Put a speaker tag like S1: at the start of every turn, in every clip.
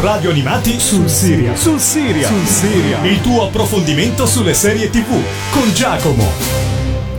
S1: Radio Animati sul Siria. Sul Siria. Sul Siria. Il tuo approfondimento sulle serie TV con Giacomo.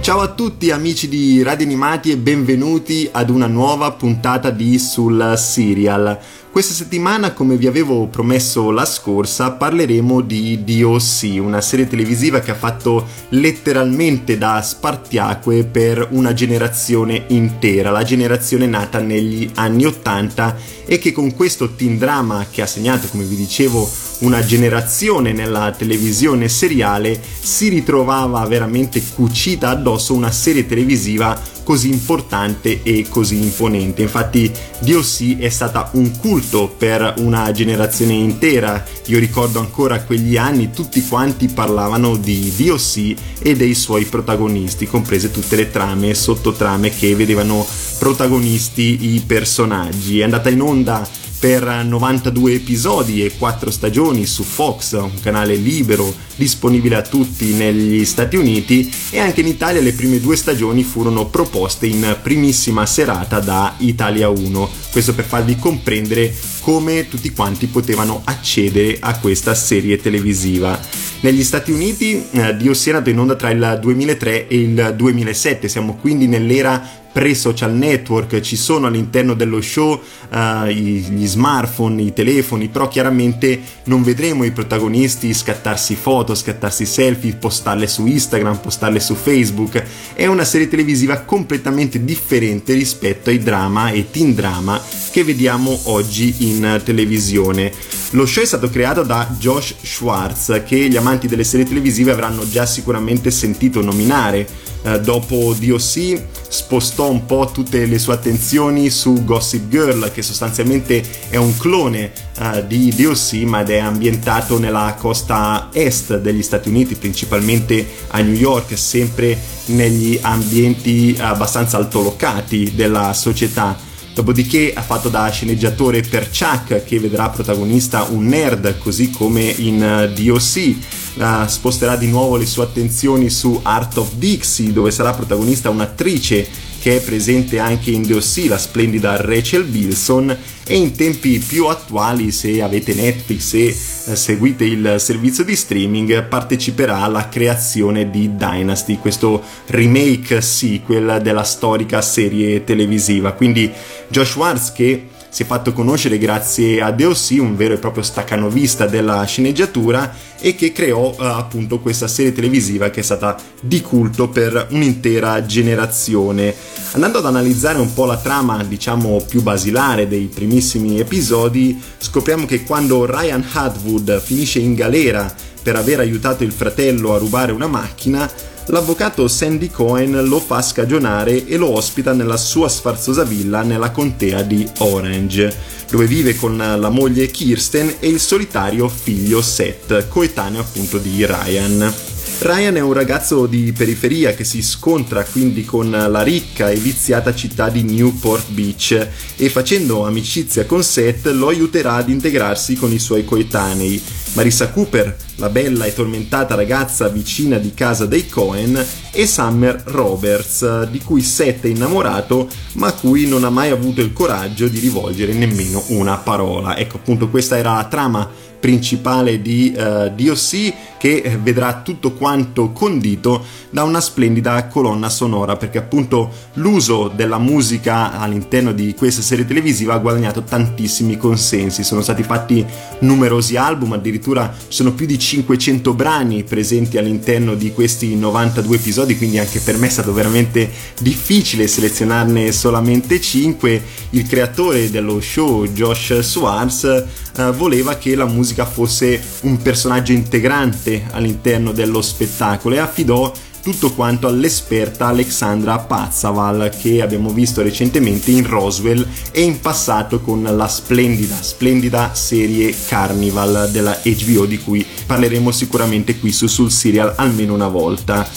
S2: Ciao a tutti amici di Radio Animati e benvenuti ad una nuova puntata di Sul Serial. Questa settimana, come vi avevo promesso la scorsa, parleremo di DOC, una serie televisiva che ha fatto letteralmente da spartiacque per una generazione intera, la generazione nata negli anni 80 e che con questo teen drama che ha segnato, come vi dicevo, una generazione nella televisione seriale, si ritrovava veramente cucita addosso una serie televisiva così importante e così imponente. Infatti DOC è stata un culto per una generazione intera. Io ricordo ancora quegli anni tutti quanti parlavano di DOC e dei suoi protagonisti, comprese tutte le trame e sottotrame che vedevano protagonisti i personaggi. È andata in onda per 92 episodi e 4 stagioni su Fox, un canale libero disponibile a tutti negli Stati Uniti e anche in Italia le prime due stagioni furono proposte in primissima serata da Italia 1, questo per farvi comprendere come tutti quanti potevano accedere a questa serie televisiva. Negli Stati Uniti eh, Dio sia nato in onda tra il 2003 e il 2007, siamo quindi nell'era pre-social network, ci sono all'interno dello show uh, gli smartphone, i telefoni, però chiaramente non vedremo i protagonisti scattarsi foto, scattarsi selfie, postarle su Instagram, postarle su Facebook. È una serie televisiva completamente differente rispetto ai drama e teen drama che vediamo oggi in televisione. Lo show è stato creato da Josh Schwartz, che gli amanti delle serie televisive avranno già sicuramente sentito nominare eh, dopo DOC spostò un po' tutte le sue attenzioni su Gossip Girl che sostanzialmente è un clone uh, di DOC ma è ambientato nella costa est degli Stati Uniti principalmente a New York sempre negli ambienti abbastanza altolocati della società Dopodiché ha fatto da sceneggiatore per Chuck che vedrà protagonista un nerd così come in uh, DOC. Uh, sposterà di nuovo le sue attenzioni su Art of Dixie dove sarà protagonista un'attrice che è presente anche in DOC, la splendida Rachel Bilson, e in tempi più attuali, se avete Netflix e eh, seguite il servizio di streaming, parteciperà alla creazione di Dynasty, questo remake sequel della storica serie televisiva. Quindi Josh Schwartz che si è fatto conoscere grazie a DOC, un vero e proprio staccanovista della sceneggiatura e che creò uh, appunto questa serie televisiva che è stata di culto per un'intera generazione. Andando ad analizzare un po' la trama, diciamo più basilare dei primissimi episodi, scopriamo che quando Ryan Hadwood finisce in galera per aver aiutato il fratello a rubare una macchina, l'avvocato Sandy Cohen lo fa scagionare e lo ospita nella sua sfarzosa villa nella contea di Orange, dove vive con la moglie Kirsten e il solitario figlio Seth, coetaneo appunto di Ryan. Ryan è un ragazzo di periferia che si scontra quindi con la ricca e viziata città di Newport Beach e facendo amicizia con Seth lo aiuterà ad integrarsi con i suoi coetanei. Marissa Cooper, la bella e tormentata ragazza vicina di casa dei Cohen, e Summer Roberts, di cui Seth è innamorato ma a cui non ha mai avuto il coraggio di rivolgere nemmeno una parola. Ecco appunto questa era la trama principale di uh, eh, DOC che vedrà tutto quanto condito da una splendida colonna sonora perché appunto l'uso della musica all'interno di questa serie televisiva ha guadagnato tantissimi consensi sono stati fatti numerosi album addirittura sono più di 500 brani presenti all'interno di questi 92 episodi quindi anche per me è stato veramente difficile selezionarne solamente 5 il creatore dello show Josh Swartz uh, voleva che la musica fosse un personaggio integrante all'interno dello spettacolo e affidò tutto quanto all'esperta Alexandra Pazzaval che abbiamo visto recentemente in Roswell e in passato con la splendida, splendida serie Carnival della HBO di cui parleremo sicuramente qui su Sul Serial almeno una volta.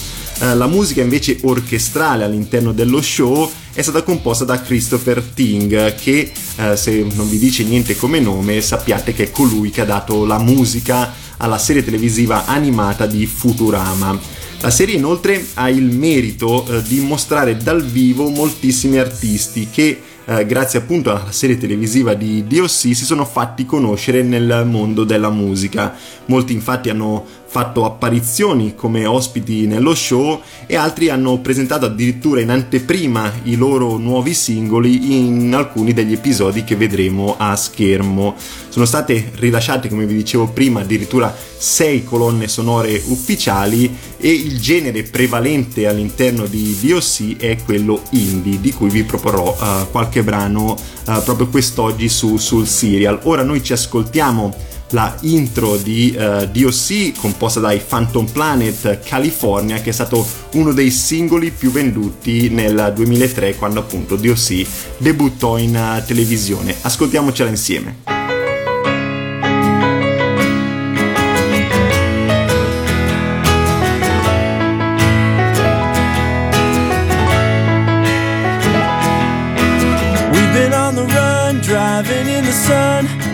S2: Uh, la musica invece orchestrale all'interno dello show è stata composta da Christopher Ting che eh, se non vi dice niente come nome sappiate che è colui che ha dato la musica alla serie televisiva animata di Futurama. La serie inoltre ha il merito eh, di mostrare dal vivo moltissimi artisti che
S3: eh, grazie appunto alla serie televisiva di DOC, si sono fatti conoscere nel mondo della musica. Molti infatti hanno fatto apparizioni come ospiti nello show e altri hanno presentato addirittura in anteprima i loro nuovi singoli in alcuni degli episodi che vedremo a schermo. Sono state rilasciate, come vi dicevo prima, addirittura sei colonne sonore ufficiali e il genere prevalente all'interno di DOC è quello indie, di cui vi proporrò uh, qualche brano uh, proprio quest'oggi su, sul serial. Ora noi ci ascoltiamo la intro di uh, eh, DOC composta dai Phantom Planet California che è stato uno dei singoli più venduti nel 2003 quando appunto DOC debuttò in uh, televisione. Ascoltiamocela insieme.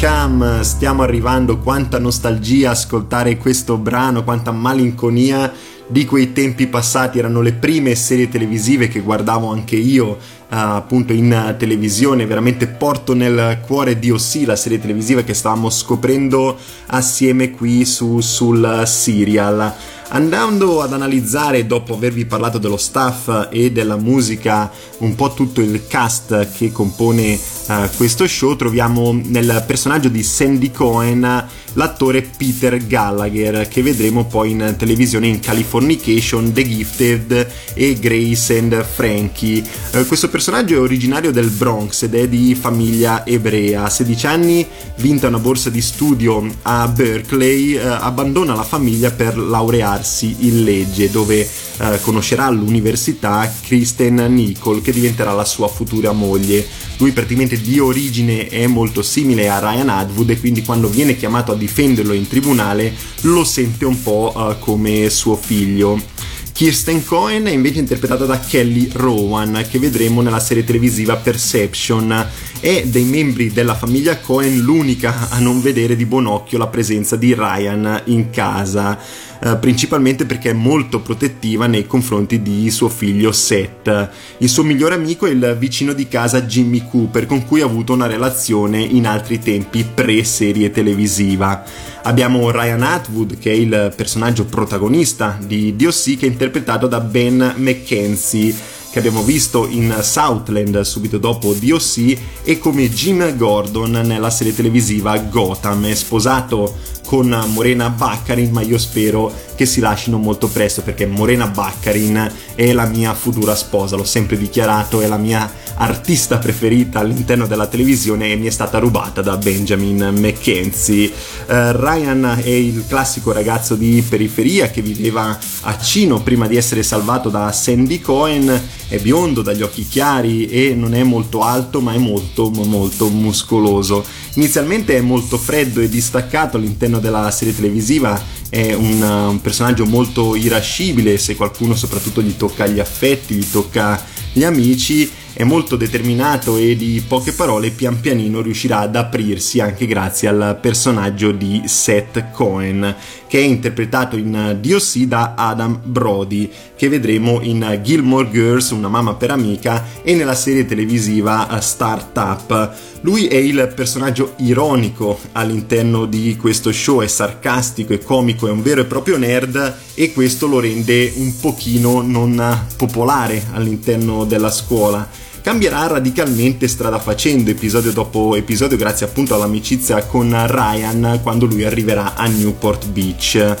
S3: Come stiamo arrivando, quanta nostalgia ascoltare questo brano, quanta malinconia di quei tempi passati, erano le prime serie televisive che guardavo anche io appunto in televisione, veramente porto nel cuore di Ossi, la serie televisiva che stavamo scoprendo assieme qui su, sul serial. Andando ad analizzare, dopo avervi parlato dello staff e della musica, un po' tutto il cast che compone uh, questo show, troviamo nel personaggio di Sandy Cohen l'attore Peter Gallagher, che vedremo poi in televisione in Californication, The Gifted e Grace and Frankie. Uh, questo personaggio è originario del Bronx ed è di famiglia ebrea. A 16 anni, vinta una borsa di studio a Berkeley, uh, abbandona la famiglia per laureare
S2: laurearsi in legge dove eh, conoscerà all'università Kristen Nicole che diventerà la sua futura moglie. Lui praticamente di origine è molto simile a Ryan Atwood e quindi quando viene chiamato a difenderlo in tribunale lo sente un po' eh, come suo figlio. Kirsten Cohen è invece interpretata da Kelly Rowan, che vedremo nella serie televisiva Perception. È dei membri della famiglia Cohen l'unica a non vedere di buon occhio la presenza di Ryan in casa. Eh, principalmente perché è molto protettiva nei confronti di suo figlio Seth. Il suo migliore amico è il vicino di casa Jimmy Cooper, con cui ha avuto una relazione in altri tempi pre-serie televisiva. Abbiamo Ryan Atwood, che è il personaggio protagonista di DOC, che è interpretato da Ben McKenzie che abbiamo visto in Southland subito dopo DOC e come Jim Gordon nella serie televisiva Gotham. È sposato con Morena Baccarin, ma io spero che si lasciano molto presto perché Morena Baccarin è la mia futura sposa, l'ho sempre dichiarato, è la mia artista preferita all'interno della televisione e mi è stata rubata da Benjamin McKenzie. Uh, Ryan è il classico ragazzo di periferia che viveva a Cino prima di essere salvato da Sandy Cohen, è biondo, dagli occhi chiari e non è molto alto ma è molto molto muscoloso. Inizialmente è molto freddo e distaccato all'interno della serie televisiva, è un, un personaggio molto irascibile se qualcuno soprattutto gli tocca gli affetti, gli tocca gli amici è molto determinato e di poche parole pian pianino riuscirà ad aprirsi anche grazie al personaggio di Seth Cohen che è interpretato in DOC da Adam Brody che vedremo in Gilmore Girls, una mamma per amica e nella serie televisiva Startup. Lui è il personaggio ironico all'interno di questo show, è sarcastico, è comico, è un vero e proprio nerd e questo lo rende un pochino non popolare all'interno della scuola cambierà radicalmente strada facendo episodio dopo episodio grazie appunto all'amicizia con Ryan quando lui arriverà a Newport Beach.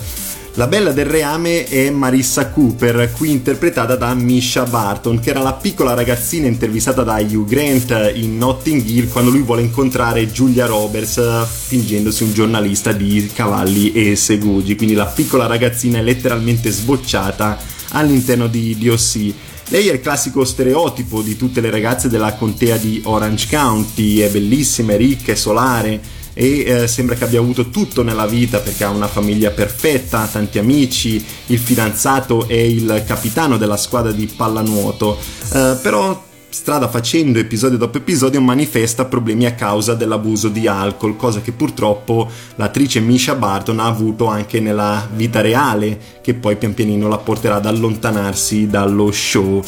S2: La bella del reame è Marissa Cooper, qui interpretata da Misha Barton, che era la piccola ragazzina intervistata da Hugh Grant in Notting Hill quando lui vuole incontrare Julia Roberts fingendosi un giornalista di cavalli e segugi. Quindi la piccola ragazzina è letteralmente sbocciata all'interno di DOC. Lei è il classico stereotipo di tutte le ragazze della contea di Orange County, è bellissima, è ricca, è solare e eh, sembra che abbia avuto tutto nella vita perché ha una famiglia perfetta, tanti amici, il fidanzato è il capitano della squadra di pallanuoto, eh, però strada facendo episodio dopo episodio manifesta problemi a causa dell'abuso di alcol, cosa che purtroppo l'attrice Misha Barton ha avuto anche nella vita reale, che poi pian pianino la porterà ad allontanarsi dallo show.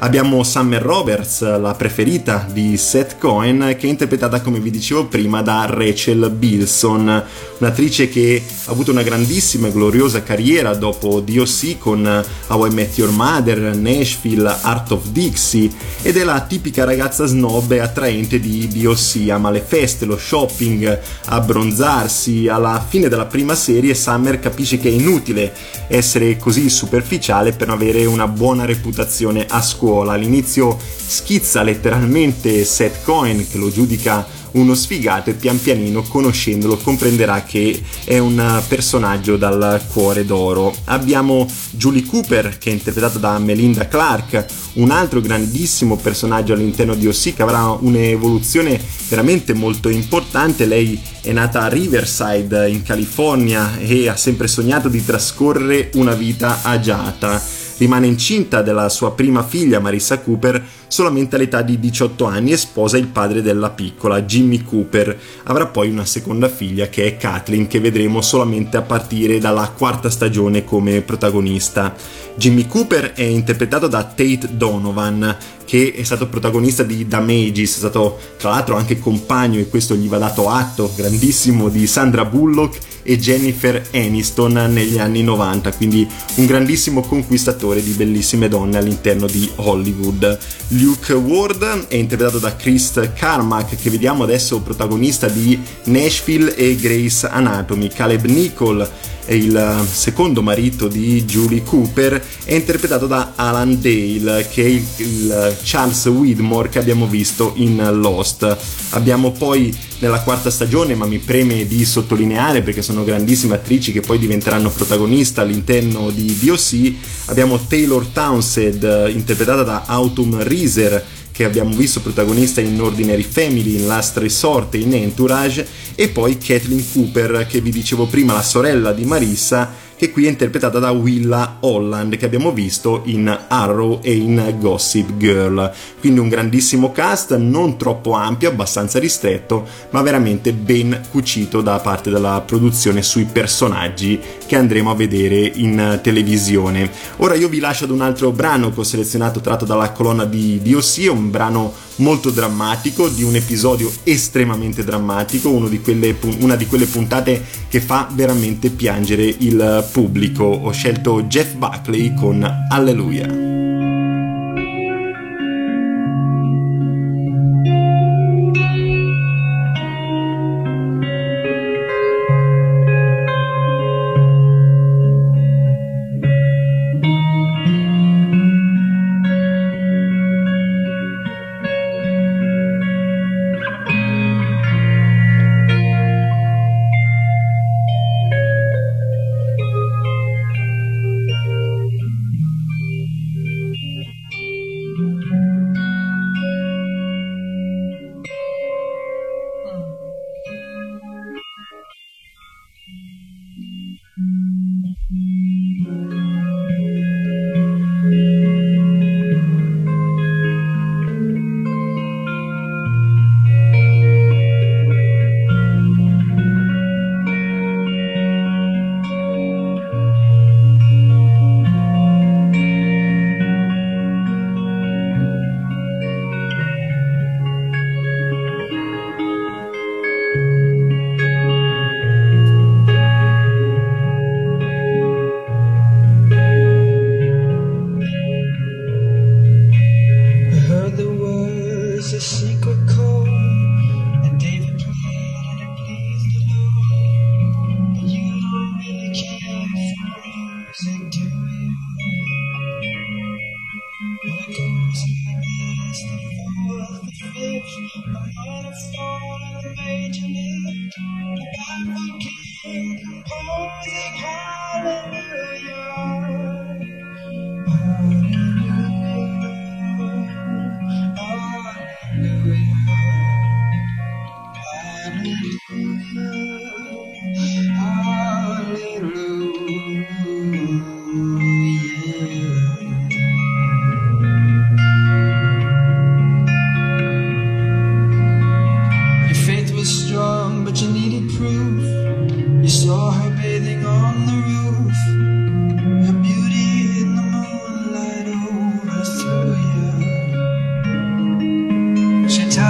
S2: Abbiamo Summer Roberts, la preferita di Seth Cohen, che è interpretata, come vi dicevo prima, da Rachel Bilson, un'attrice che ha avuto una grandissima e gloriosa carriera dopo DOC con How I Met Your Mother, Nashville, Art of Dixie ed è la tipica ragazza snob e attraente di DOC, ama le feste, lo shopping, abbronzarsi. Alla fine della prima serie Summer capisce che è inutile essere così superficiale per avere una buona reputazione a scuola. All'inizio schizza letteralmente Seth Cohen che lo giudica uno sfigato e pian pianino conoscendolo comprenderà che è un personaggio dal cuore d'oro. Abbiamo Julie Cooper che è interpretata da Melinda Clark, un altro grandissimo personaggio all'interno di OC che avrà un'evoluzione veramente molto importante. Lei è nata a Riverside in California e ha sempre sognato di trascorrere una vita agiata rimane incinta della sua prima figlia Marissa Cooper solamente all'età di 18 anni e sposa il padre della piccola, Jimmy Cooper. Avrà poi una seconda figlia che è Kathleen che vedremo solamente a partire dalla quarta stagione come protagonista. Jimmy Cooper è interpretato da Tate Donovan che è stato protagonista di Damages, è stato tra l'altro anche compagno e questo gli va dato atto grandissimo di Sandra Bullock e Jennifer Aniston negli anni 90, quindi un grandissimo conquistatore di bellissime donne all'interno di Hollywood. Luke Ward è interpretato da Chris Carmack che vediamo adesso protagonista di Nashville e Grace Anatomy. Caleb Nicole
S4: è il secondo marito di Julie Cooper, è interpretato da Alan Dale, che è il, il Charles Widmore che abbiamo visto in Lost. Abbiamo poi nella quarta stagione, ma mi preme di sottolineare perché sono grandissime attrici che poi diventeranno protagoniste all'interno di DOC, abbiamo Taylor Townsend interpretata da Autumn Reeser che abbiamo visto protagonista in Ordinary Family, in Last Resort e in Entourage, e poi Kathleen Cooper, che vi dicevo prima, la sorella di Marissa, che qui è interpretata da Willa Holland che abbiamo visto in Arrow e in Gossip Girl. Quindi un grandissimo cast, non troppo ampio, abbastanza ristretto, ma veramente ben cucito da parte della produzione sui personaggi che andremo a vedere in televisione. Ora io vi lascio ad un altro brano che ho selezionato tratto dalla colonna di DOC, un brano molto drammatico, di un episodio estremamente drammatico, di quelle, una di quelle puntate che fa veramente piangere il pubblico. Ho scelto Jeff Buckley con Alleluia.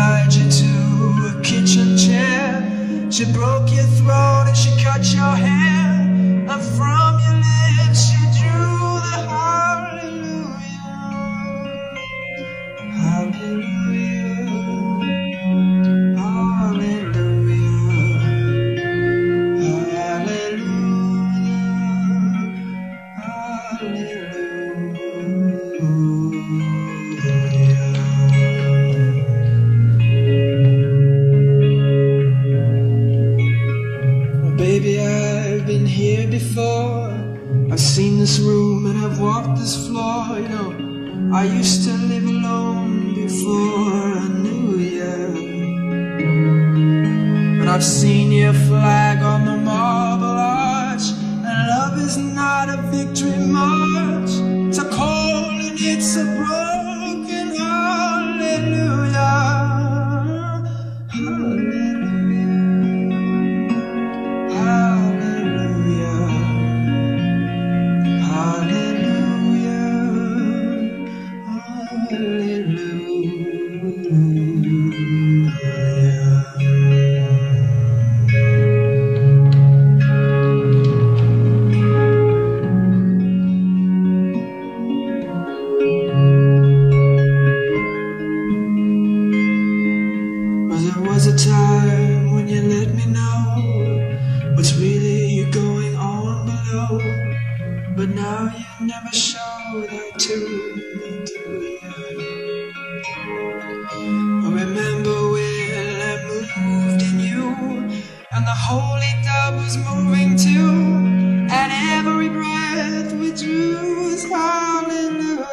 S4: tied you to a kitchen chair. She broke your throat and she cut your hair. I'm from your But now you never show that to me, do you? I remember when I moved in you, and the holy dove was moving too, and every breath we drew was hallelujah.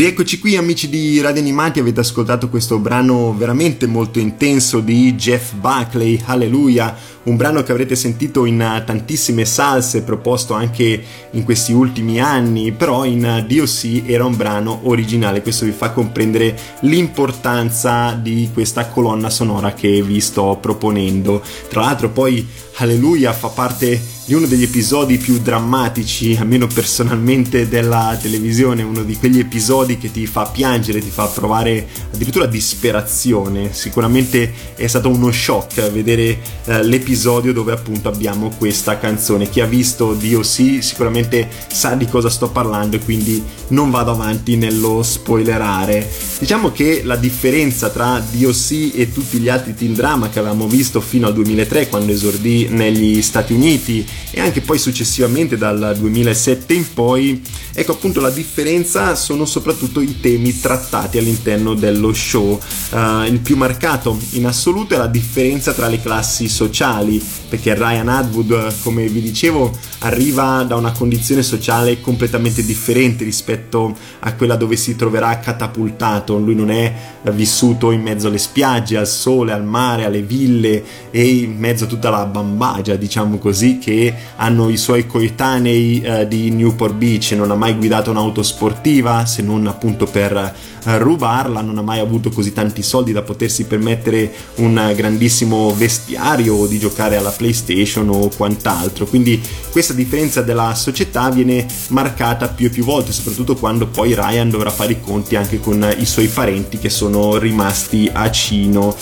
S2: Rieccoci qui amici di Radio Animati, avete ascoltato questo brano veramente molto intenso di Jeff Buckley, Alleluia, un brano che avrete sentito in tantissime salse, proposto anche in questi ultimi anni, però in DOC era un brano originale, questo vi fa comprendere l'importanza di questa colonna sonora che vi sto proponendo. Tra l'altro poi Alleluia fa parte di uno degli episodi più drammatici, almeno personalmente, della televisione, uno di quegli episodi che ti fa piangere, ti fa provare addirittura disperazione. Sicuramente è stato uno shock vedere eh, l'episodio dove appunto abbiamo questa canzone. Chi ha visto DOC sicuramente sa di cosa sto parlando e quindi non vado avanti nello spoilerare. Diciamo che la differenza tra DOC e tutti gli altri teen drama che avevamo visto fino al 2003 quando esordì negli Stati Uniti e anche poi successivamente dal 2007 in poi, ecco appunto la differenza sono soprattutto i temi trattati all'interno dello show. Uh, il più marcato in assoluto è la differenza tra le classi sociali, perché Ryan Atwood, come vi dicevo, arriva da una condizione sociale completamente differente rispetto a quella dove si troverà catapultato. Lui non è vissuto in mezzo alle spiagge, al sole, al mare, alle ville e in mezzo a tutta la bambagia, diciamo così, che hanno i suoi coetanei eh, di Newport Beach. Non ha mai guidato un'auto sportiva se non appunto per eh, rubarla, non ha mai avuto così tanti soldi da potersi permettere un grandissimo vestiario o di giocare alla PlayStation o quant'altro. Quindi questa differenza della società viene marcata più e più volte, soprattutto quando poi Ryan dovrà fare i conti anche con i suoi parenti che sono rimasti a Cino.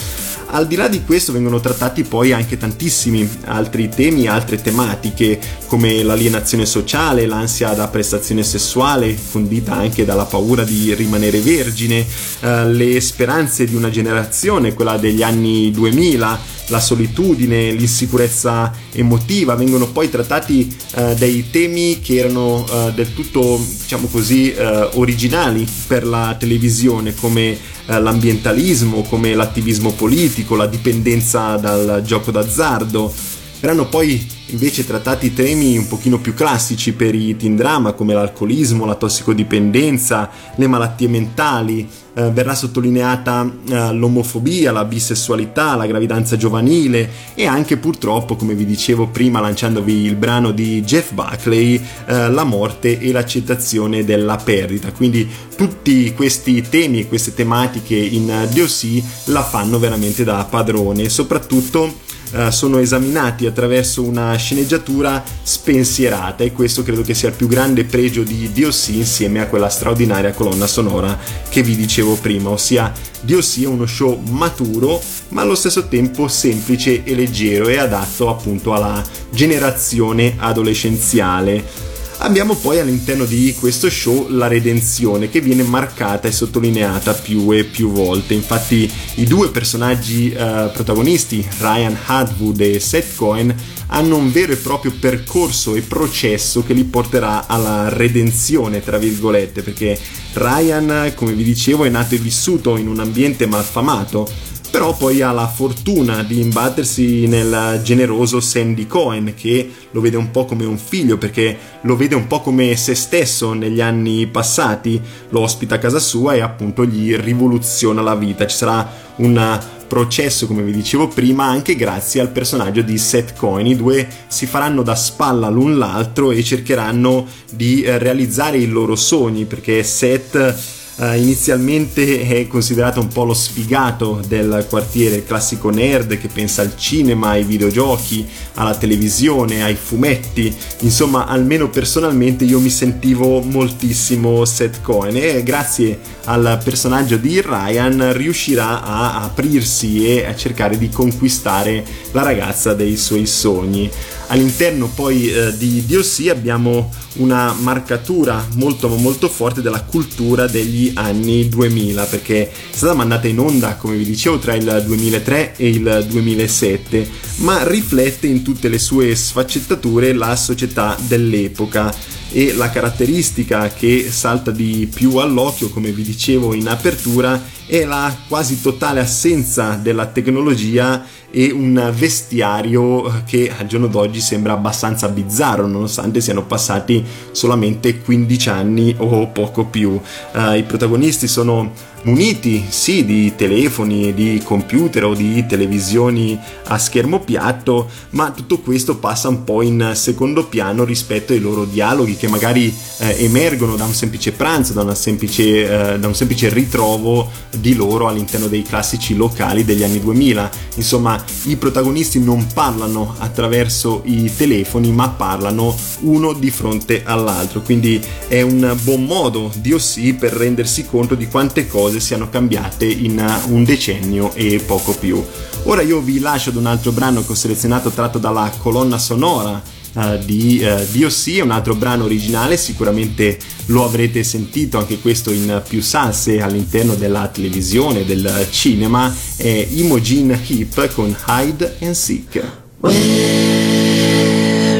S2: Al di là di questo vengono trattati poi anche tantissimi altri temi, altre tematiche come l'alienazione sociale, l'ansia da prestazione sessuale, fondita anche dalla paura di rimanere vergine, eh, le speranze di una generazione, quella degli anni 2000, la solitudine, l'insicurezza emotiva, vengono poi trattati eh, dei temi che erano eh, del tutto, diciamo così, eh, originali per la televisione, come eh, l'ambientalismo, come l'attivismo politico, la dipendenza dal gioco d'azzardo Verranno poi invece trattati temi un pochino più classici per i teen drama come l'alcolismo, la tossicodipendenza, le malattie mentali, eh, verrà sottolineata eh, l'omofobia, la bisessualità, la gravidanza giovanile e anche purtroppo, come vi dicevo prima lanciandovi il brano di Jeff Buckley, eh, la morte e l'accettazione della perdita. Quindi tutti questi temi e queste tematiche in DOC la fanno veramente da padrone, soprattutto eh, sono esaminati attraverso una sceneggiatura spensierata e questo credo che sia il più grande pregio di DOC insieme a quella straordinaria colonna sonora che vi dicevo prima, ossia DOC è uno show maturo ma allo stesso tempo semplice e leggero e adatto appunto alla generazione adolescenziale. Abbiamo poi all'interno di questo show la redenzione che viene marcata e sottolineata più e più volte. Infatti i due personaggi eh, protagonisti, Ryan Hadwood e Seth Cohen, hanno un vero e proprio percorso e processo che li porterà alla redenzione, tra virgolette, perché Ryan, come vi dicevo, è nato e vissuto in un ambiente malfamato però poi ha la fortuna di imbattersi nel generoso Sandy Cohen che lo vede un po' come un figlio perché lo vede un po' come se stesso negli anni passati, lo ospita a casa sua e appunto gli rivoluziona la vita. Ci sarà un processo, come vi dicevo prima, anche grazie al personaggio di Seth Cohen. I due si faranno da spalla l'un l'altro e cercheranno di eh, realizzare i loro sogni perché Seth Uh, inizialmente è considerato un po' lo sfigato del quartiere, il classico nerd che pensa al cinema, ai videogiochi, alla televisione, ai fumetti. Insomma, almeno personalmente io mi sentivo moltissimo Seth Cohen e grazie al personaggio di Ryan riuscirà a aprirsi e a cercare di conquistare la ragazza dei suoi sogni. All'interno poi eh, di DOC abbiamo una marcatura molto molto forte della cultura degli anni 2000 perché è stata mandata in onda come vi dicevo tra il 2003 e il 2007 ma riflette in tutte le sue sfaccettature la società dell'epoca e la caratteristica che salta di più all'occhio come vi dicevo in apertura è la quasi totale assenza della tecnologia e un vestiario che al giorno d'oggi sembra abbastanza bizzarro nonostante siano passati solamente 15 anni o poco più. Uh, I protagonisti sono muniti sì di telefoni, di computer o di televisioni a schermo piatto, ma tutto questo passa un po' in secondo piano rispetto ai loro dialoghi che magari eh, emergono da un semplice pranzo, da, semplice, eh, da un semplice ritrovo di loro all'interno dei classici locali degli anni 2000. Insomma, i protagonisti non parlano attraverso i telefoni, ma parlano uno di fronte all'altro, quindi è un buon modo, Dio sì, per rendersi conto di quante cose cose siano cambiate in uh, un decennio e poco più. Ora io vi lascio ad un altro brano che ho selezionato tratto dalla colonna sonora Uh, di uh, DOC, un altro brano originale, sicuramente lo avrete sentito anche questo in più salse all'interno della televisione, del cinema, è Imogen Heap con Hide and Seek. Where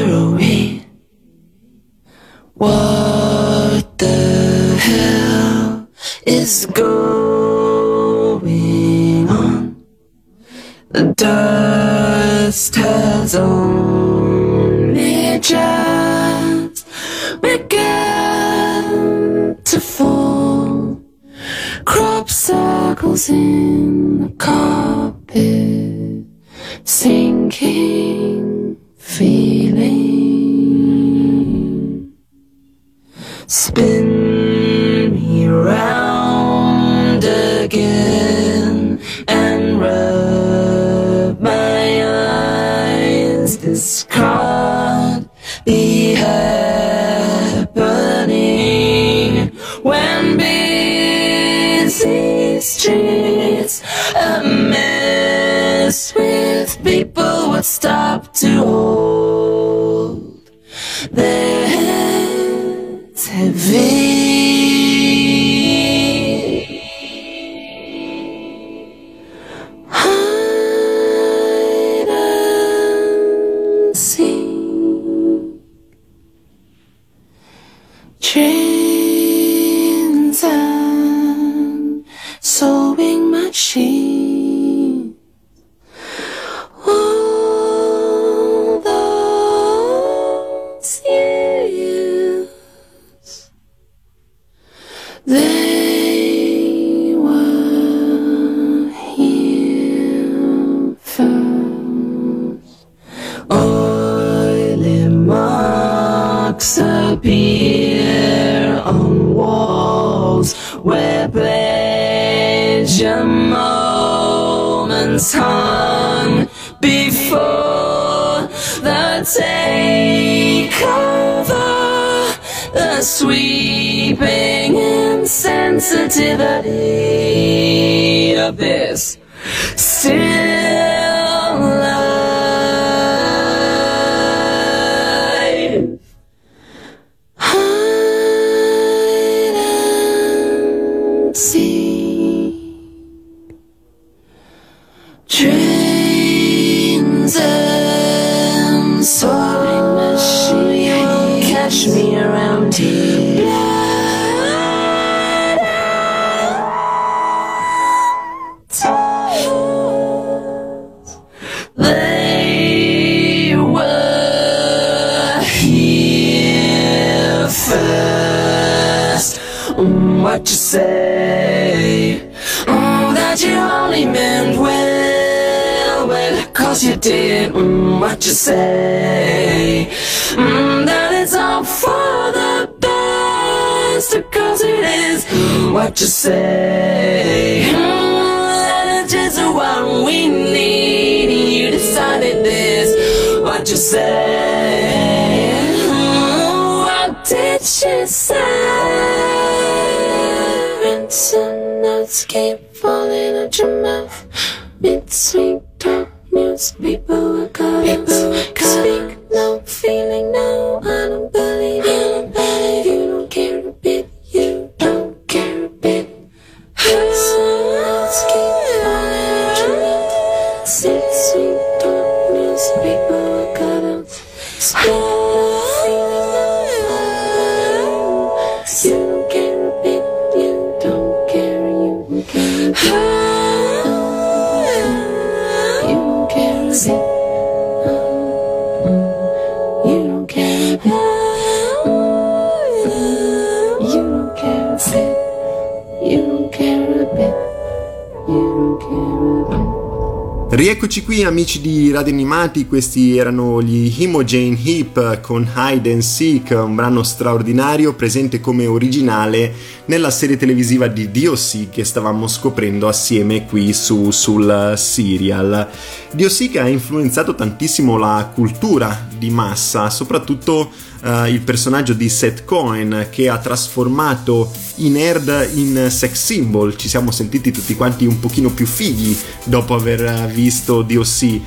S2: are we? What the hell is going dust has only just begun to fall. Crop circles in the carpet, sinking feeling. Spin me round again and run. Happening when busy streets a mess with people would stop to hold their heads heavy.
S5: so we insensitivity of what you say? Mm, that it's all for the best, cause it is. What you say? Mm, that it's just what we need. You decided this. What you say? Mm, What did she say? Rinse and notes keep falling out your mouth. Mid sweet talk news, people were People speak, no feeling, no. I don't believe you, don't believe you don't care a bit. You don't care a bit.
S2: Rieccoci qui amici di Radio Animati, questi erano gli Imogen Heap con Hide and Seek, un brano straordinario presente come originale nella serie televisiva di DOC che stavamo scoprendo assieme qui su, sul serial. DOC che ha influenzato tantissimo la cultura di massa, soprattutto eh, il personaggio di Seth Cohen che ha trasformato i nerd in sex symbol. Ci siamo sentiti tutti quanti un pochino più fighi dopo aver eh, visto DOC.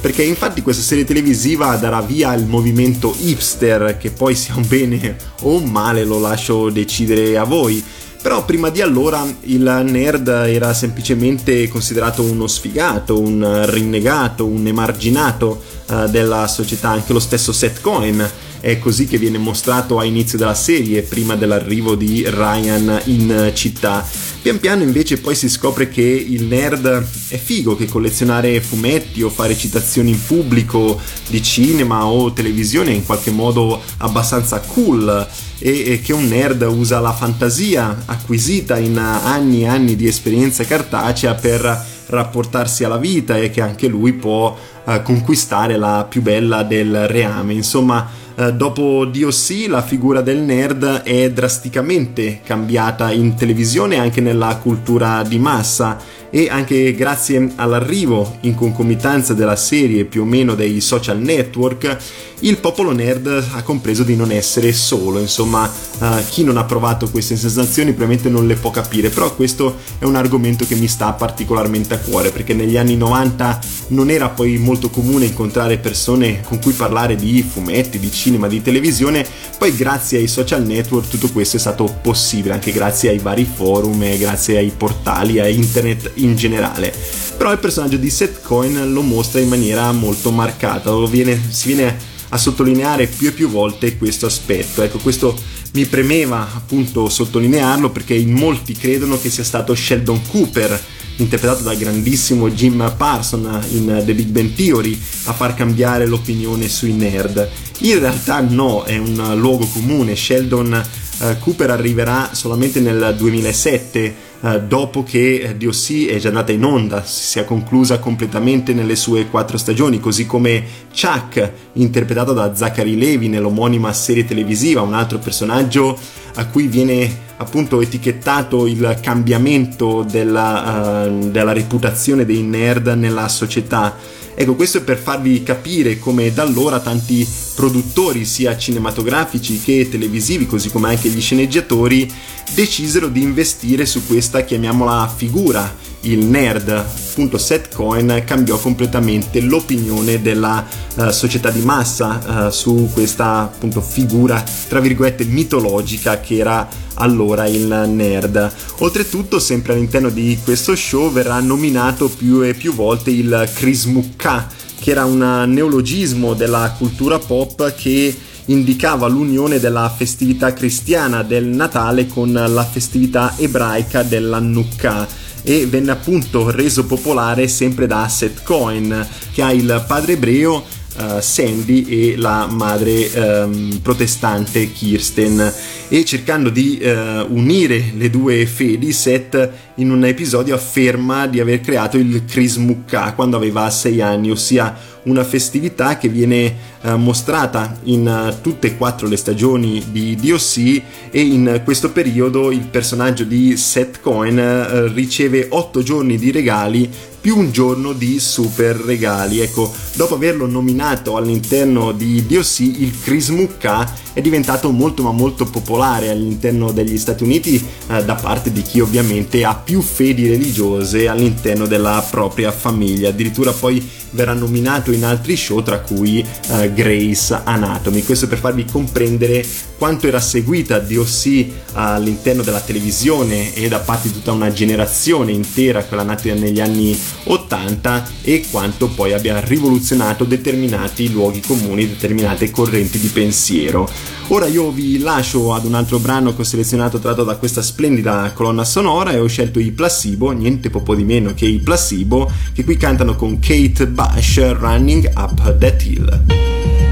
S2: Perché infatti questa serie televisiva darà via al movimento hipster, che poi sia un bene o un male lo lascio decidere a voi. Però prima di allora il nerd era semplicemente considerato uno sfigato, un rinnegato, un emarginato eh, della società, anche lo stesso Seth Cohen è così che viene mostrato a inizio della serie, prima dell'arrivo di Ryan in città. Pian piano invece poi si scopre che il nerd è figo, che collezionare fumetti o fare citazioni in pubblico di cinema o televisione è in qualche modo abbastanza cool e, che un nerd usa la fantasia acquisita in anni e anni di esperienza cartacea per rapportarsi alla vita e che anche lui può eh, conquistare la più bella del reame. Insomma, eh, dopo DOC la figura del nerd è drasticamente cambiata in televisione e anche nella cultura di massa. E anche grazie all'arrivo in concomitanza della serie più o meno dei social network il popolo nerd ha compreso di non essere solo insomma eh, chi non ha provato queste sensazioni probabilmente non le può capire però questo è un argomento che mi sta particolarmente a cuore perché negli anni 90 non era poi molto comune incontrare persone con cui parlare di fumetti, di cinema, di televisione poi grazie ai social network tutto questo è stato possibile anche grazie ai vari forum e grazie ai portali, a internet in generale. Però il personaggio di Seth Cohen lo mostra in maniera molto marcata, viene, si viene a sottolineare più e più volte questo aspetto. Ecco, questo mi premeva appunto sottolinearlo perché in molti credono che sia stato Sheldon Cooper interpretato dal grandissimo Jim Parson in The Big Bang Theory a far cambiare l'opinione sui nerd. In realtà no, è un luogo comune. Sheldon uh, Cooper arriverà solamente nel 2007 eh, dopo che eh, DOC è già andata in onda, si sia conclusa completamente nelle sue quattro stagioni, così come Chuck, interpretato da Zachary Levi nell'omonima serie televisiva, un altro personaggio a cui viene appunto etichettato il cambiamento della, uh, della reputazione dei nerd nella società Ecco, questo è per farvi capire come da allora tanti produttori, sia cinematografici che televisivi, così come anche gli sceneggiatori, decisero di investire su questa, chiamiamola, figura. Il nerd, appunto Seth Cohen, cambiò completamente l'opinione della uh, società di massa uh, su questa appunto figura, tra virgolette, mitologica che era allora il nerd. Oltretutto, sempre all'interno di questo show verrà nominato più e più volte il Krismukka, che era un neologismo della cultura pop che indicava l'unione della festività cristiana del Natale con la festività ebraica dell'Hanukkah e venne appunto reso popolare sempre da Seth Cohen che ha il padre ebreo uh, Sandy e la madre um, protestante Kirsten. E cercando di uh, unire le due fedi Seth in un episodio afferma di aver creato il Krismukka quando aveva 6 anni ossia una festività che viene uh, mostrata in uh, tutte e quattro le stagioni di DOC e in questo periodo il personaggio di Seth Cohen uh, riceve 8 giorni di regali più un giorno di super regali. Ecco, dopo averlo nominato all'interno di DOC, il Krismukka è diventato molto ma molto popolare all'interno degli Stati Uniti eh, da parte di chi ovviamente ha più fedi religiose all'interno della propria famiglia. Addirittura poi verrà nominato in altri show tra cui uh, Grace Anatomy. Questo per farvi comprendere quanto era seguita DOC all'interno della televisione e da parte di tutta una generazione intera, quella nata negli anni 80 e quanto poi abbia rivoluzionato determinati luoghi comuni, determinate correnti di pensiero. Ora io vi lascio ad un altro brano che ho selezionato tratto da questa splendida colonna sonora e ho scelto i Placebo, niente poco di meno che i Placebo, che qui cantano con Kate Bush Running Up That Hill.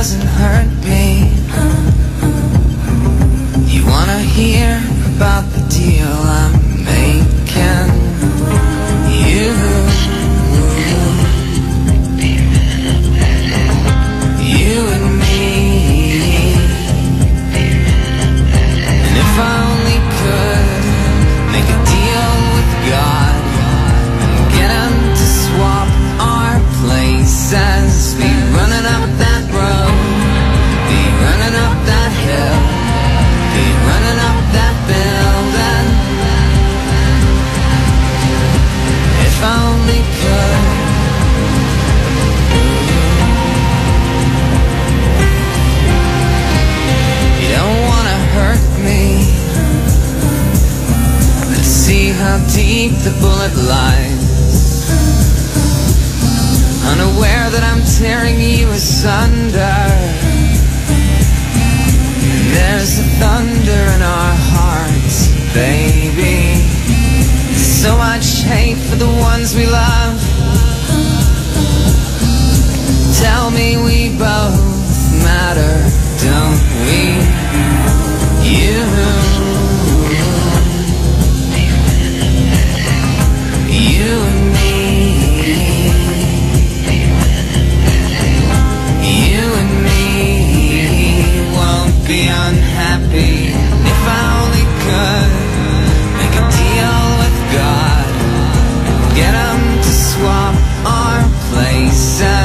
S6: doesn't hurt me. if I only could Make a deal with God get him to swap our places.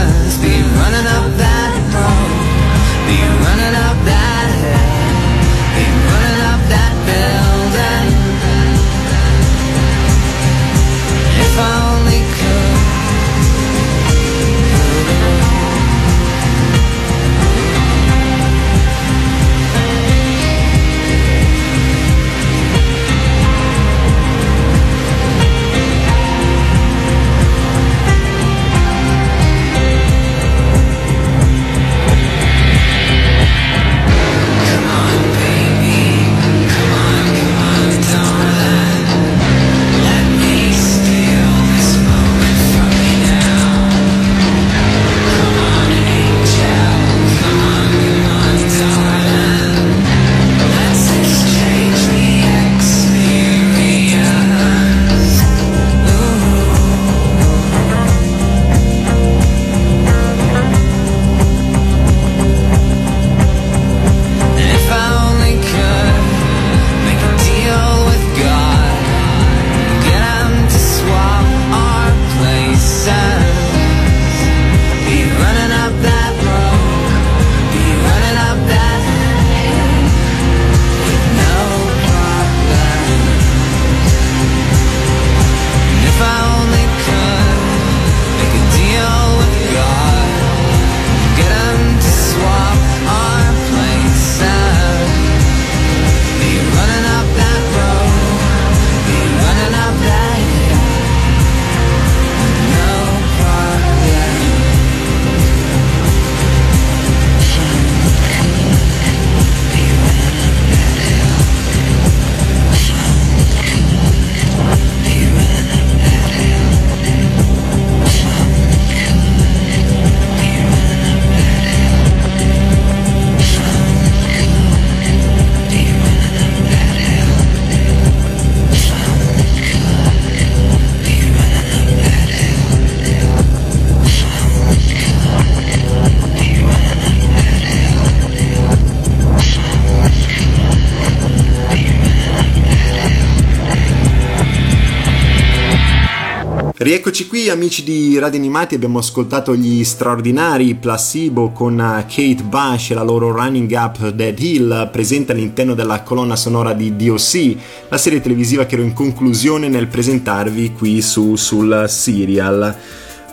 S2: Rieccoci qui amici di Radio Animati, abbiamo ascoltato gli straordinari Placebo con eh, Kate Bush e la loro Running Up Dead Hill presente all'interno della colonna sonora di DOC, la serie televisiva che ero in conclusione nel presentarvi qui su sul serial.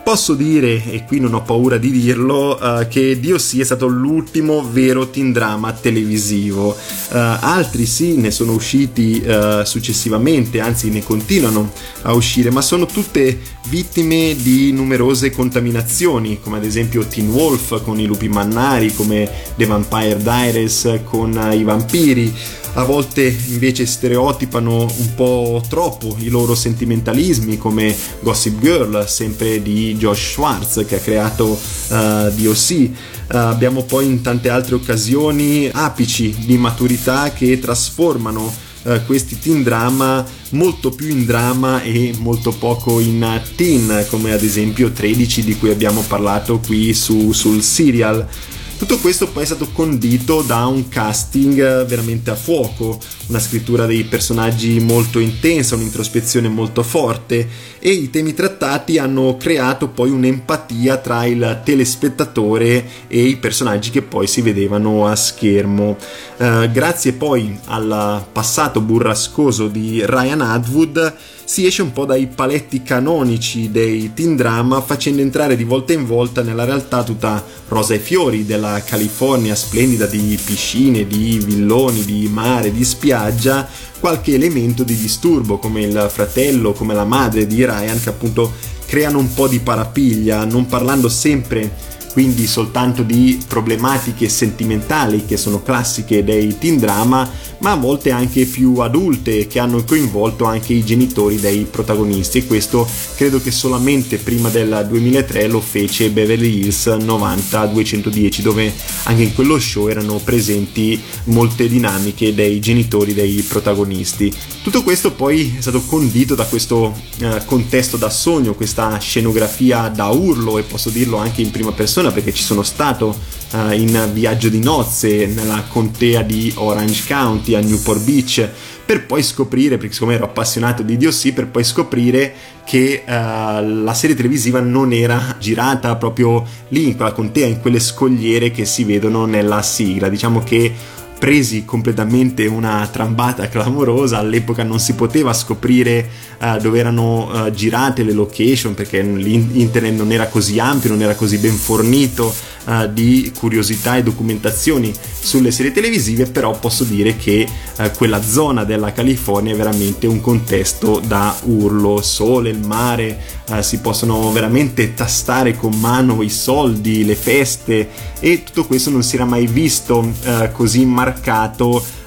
S2: Posso dire, e qui non ho paura di dirlo, uh, che Dio sì è stato l'ultimo vero teen drama televisivo. Uh, altri sì ne sono usciti uh, successivamente, anzi ne continuano a uscire, ma sono tutte vittime di numerose contaminazioni, come ad esempio Teen Wolf con i lupi mannari, come The Vampire Diaries con i vampiri a volte invece stereotipano un po' troppo i loro sentimentalismi come Gossip Girl, sempre di Josh Schwartz che ha creato uh, eh, DOC. Uh, abbiamo poi in tante altre occasioni apici di maturità che trasformano Uh, questi teen drama molto più in drama e molto poco in teen come ad esempio 13 di cui abbiamo parlato qui su, sul serial tutto questo poi è stato condito da un casting veramente a fuoco, una scrittura dei personaggi molto intensa, un'introspezione molto forte e i temi trattati hanno creato poi un'empatia tra il telespettatore e i personaggi che poi si vedevano a schermo. Eh, grazie poi al passato burrascoso di Ryan Atwood si esce un po' dai paletti canonici dei teen drama facendo entrare di volta in volta nella realtà tutta rosa e fiori della California splendida di piscine, di villoni, di mare, di spiaggia, qualche elemento di disturbo come il fratello, come la madre di Ryan che appunto creano un po' di parapiglia, non parlando sempre quindi soltanto di problematiche sentimentali che sono classiche dei teen drama, ma a volte anche più adulte che hanno coinvolto anche i genitori dei protagonisti e questo credo che solamente prima del 2003 lo fece Beverly Hills 90-210 dove anche in quello show erano presenti molte dinamiche dei genitori dei protagonisti. Tutto questo poi è stato condito da questo eh, contesto da sogno, questa scenografia da urlo e posso dirlo anche in prima persona perché ci sono stato uh, in viaggio di nozze nella contea di Orange County a Newport Beach per poi scoprire, perché siccome ero appassionato di DOC, per poi scoprire che uh, la serie televisiva non era girata proprio lì in quella contea, in quelle scogliere che si vedono nella sigla. Diciamo che presi completamente una trambata clamorosa, all'epoca non si poteva scoprire uh, dove erano uh, girate le location perché l'internet non era così ampio, non era così ben fornito uh, di curiosità e documentazioni sulle serie televisive, però posso dire che quella zona della California è veramente un contesto da urlo, sole, il mare, si possono veramente tastare con mano i soldi, le feste e tutto questo non si era mai visto così marcato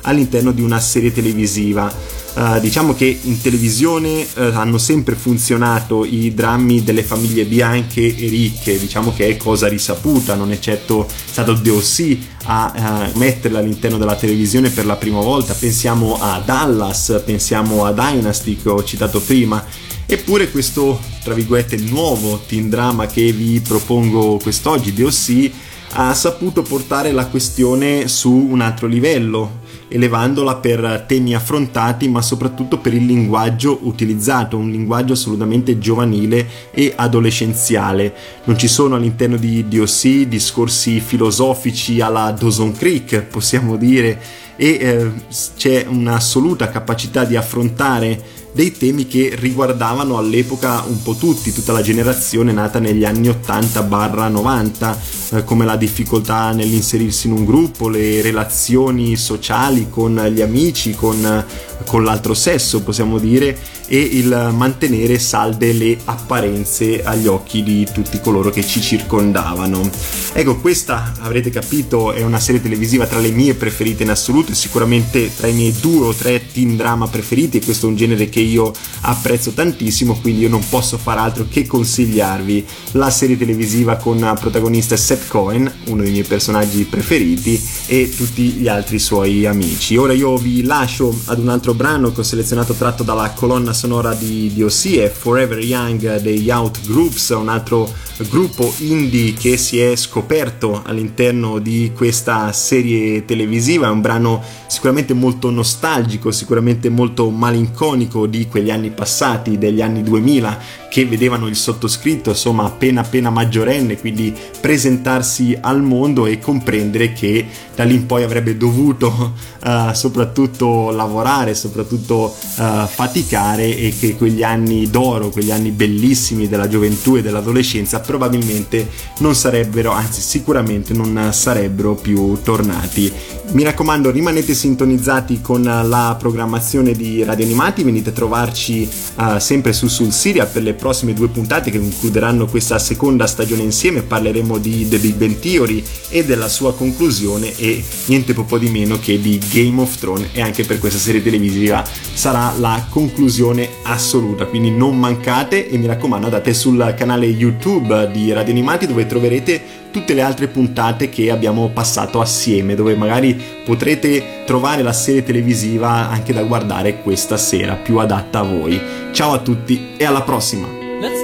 S2: all'interno di una serie televisiva. Uh, diciamo che in televisione uh, hanno sempre funzionato i drammi delle famiglie bianche e ricche, diciamo che è cosa risaputa, non è certo stato DOC a uh, metterla all'interno della televisione per la prima volta, pensiamo a Dallas, pensiamo a Dynasty che ho citato prima, eppure questo, tra virgolette, nuovo teen drama che vi propongo quest'oggi, DOC, ha saputo portare la questione su un altro livello, elevandola per temi affrontati ma soprattutto per il linguaggio utilizzato, un linguaggio assolutamente giovanile e adolescenziale. Non ci sono all'interno di DOC discorsi filosofici alla Dawson Creek, possiamo dire, e eh, c'è un'assoluta capacità di affrontare dei temi che riguardavano all'epoca un po' tutti, tutta la generazione nata negli anni 80-90, eh, come la difficoltà nell'inserirsi in un gruppo, le relazioni sociali con gli amici, con, con l'altro sesso, possiamo dire, e il mantenere salde le apparenze agli occhi di tutti coloro che ci circondavano. Ecco, questa avrete capito è una serie televisiva tra le mie preferite in assoluto sicuramente tra i miei due o tre teen drama preferiti e questo è un genere che io apprezzo tantissimo, quindi io non posso far altro che consigliarvi la serie televisiva con protagonista Seth Cohen, uno dei miei personaggi preferiti, e tutti gli altri suoi amici. Ora io vi lascio ad un altro brano che ho selezionato tratto dalla colonna sonora di, di OC, è Forever Young degli Out Groups, un altro gruppo indie che si è scoperto all'interno di questa serie televisiva, è un brano sicuramente molto nostalgico, sicuramente molto malinconico di quegli anni passati, degli anni 2000 che vedevano il sottoscritto insomma appena appena maggiorenne, quindi presentarsi al mondo e comprendere che da lì in poi avrebbe dovuto uh, soprattutto lavorare, soprattutto uh, faticare e che quegli anni d'oro, quegli anni bellissimi della gioventù e dell'adolescenza probabilmente non sarebbero, anzi sicuramente non sarebbero più tornati. Mi raccomando rimanete sintonizzati con la programmazione di Radio Animati, venite a trovarci uh, sempre su Sul Siria per le prossime due puntate che concluderanno questa seconda stagione insieme, parleremo di The Big Bang Theory e della sua conclusione e niente poco di meno che di Game of Thrones. E anche per questa serie televisiva sarà la conclusione assoluta, quindi non mancate e mi raccomando andate sul canale YouTube di Radio Animati dove troverete tutte le altre puntate che abbiamo passato assieme, dove magari potrete trovare la serie televisiva anche da guardare questa sera, più adatta a voi. Ciao a tutti e alla prossima! Let's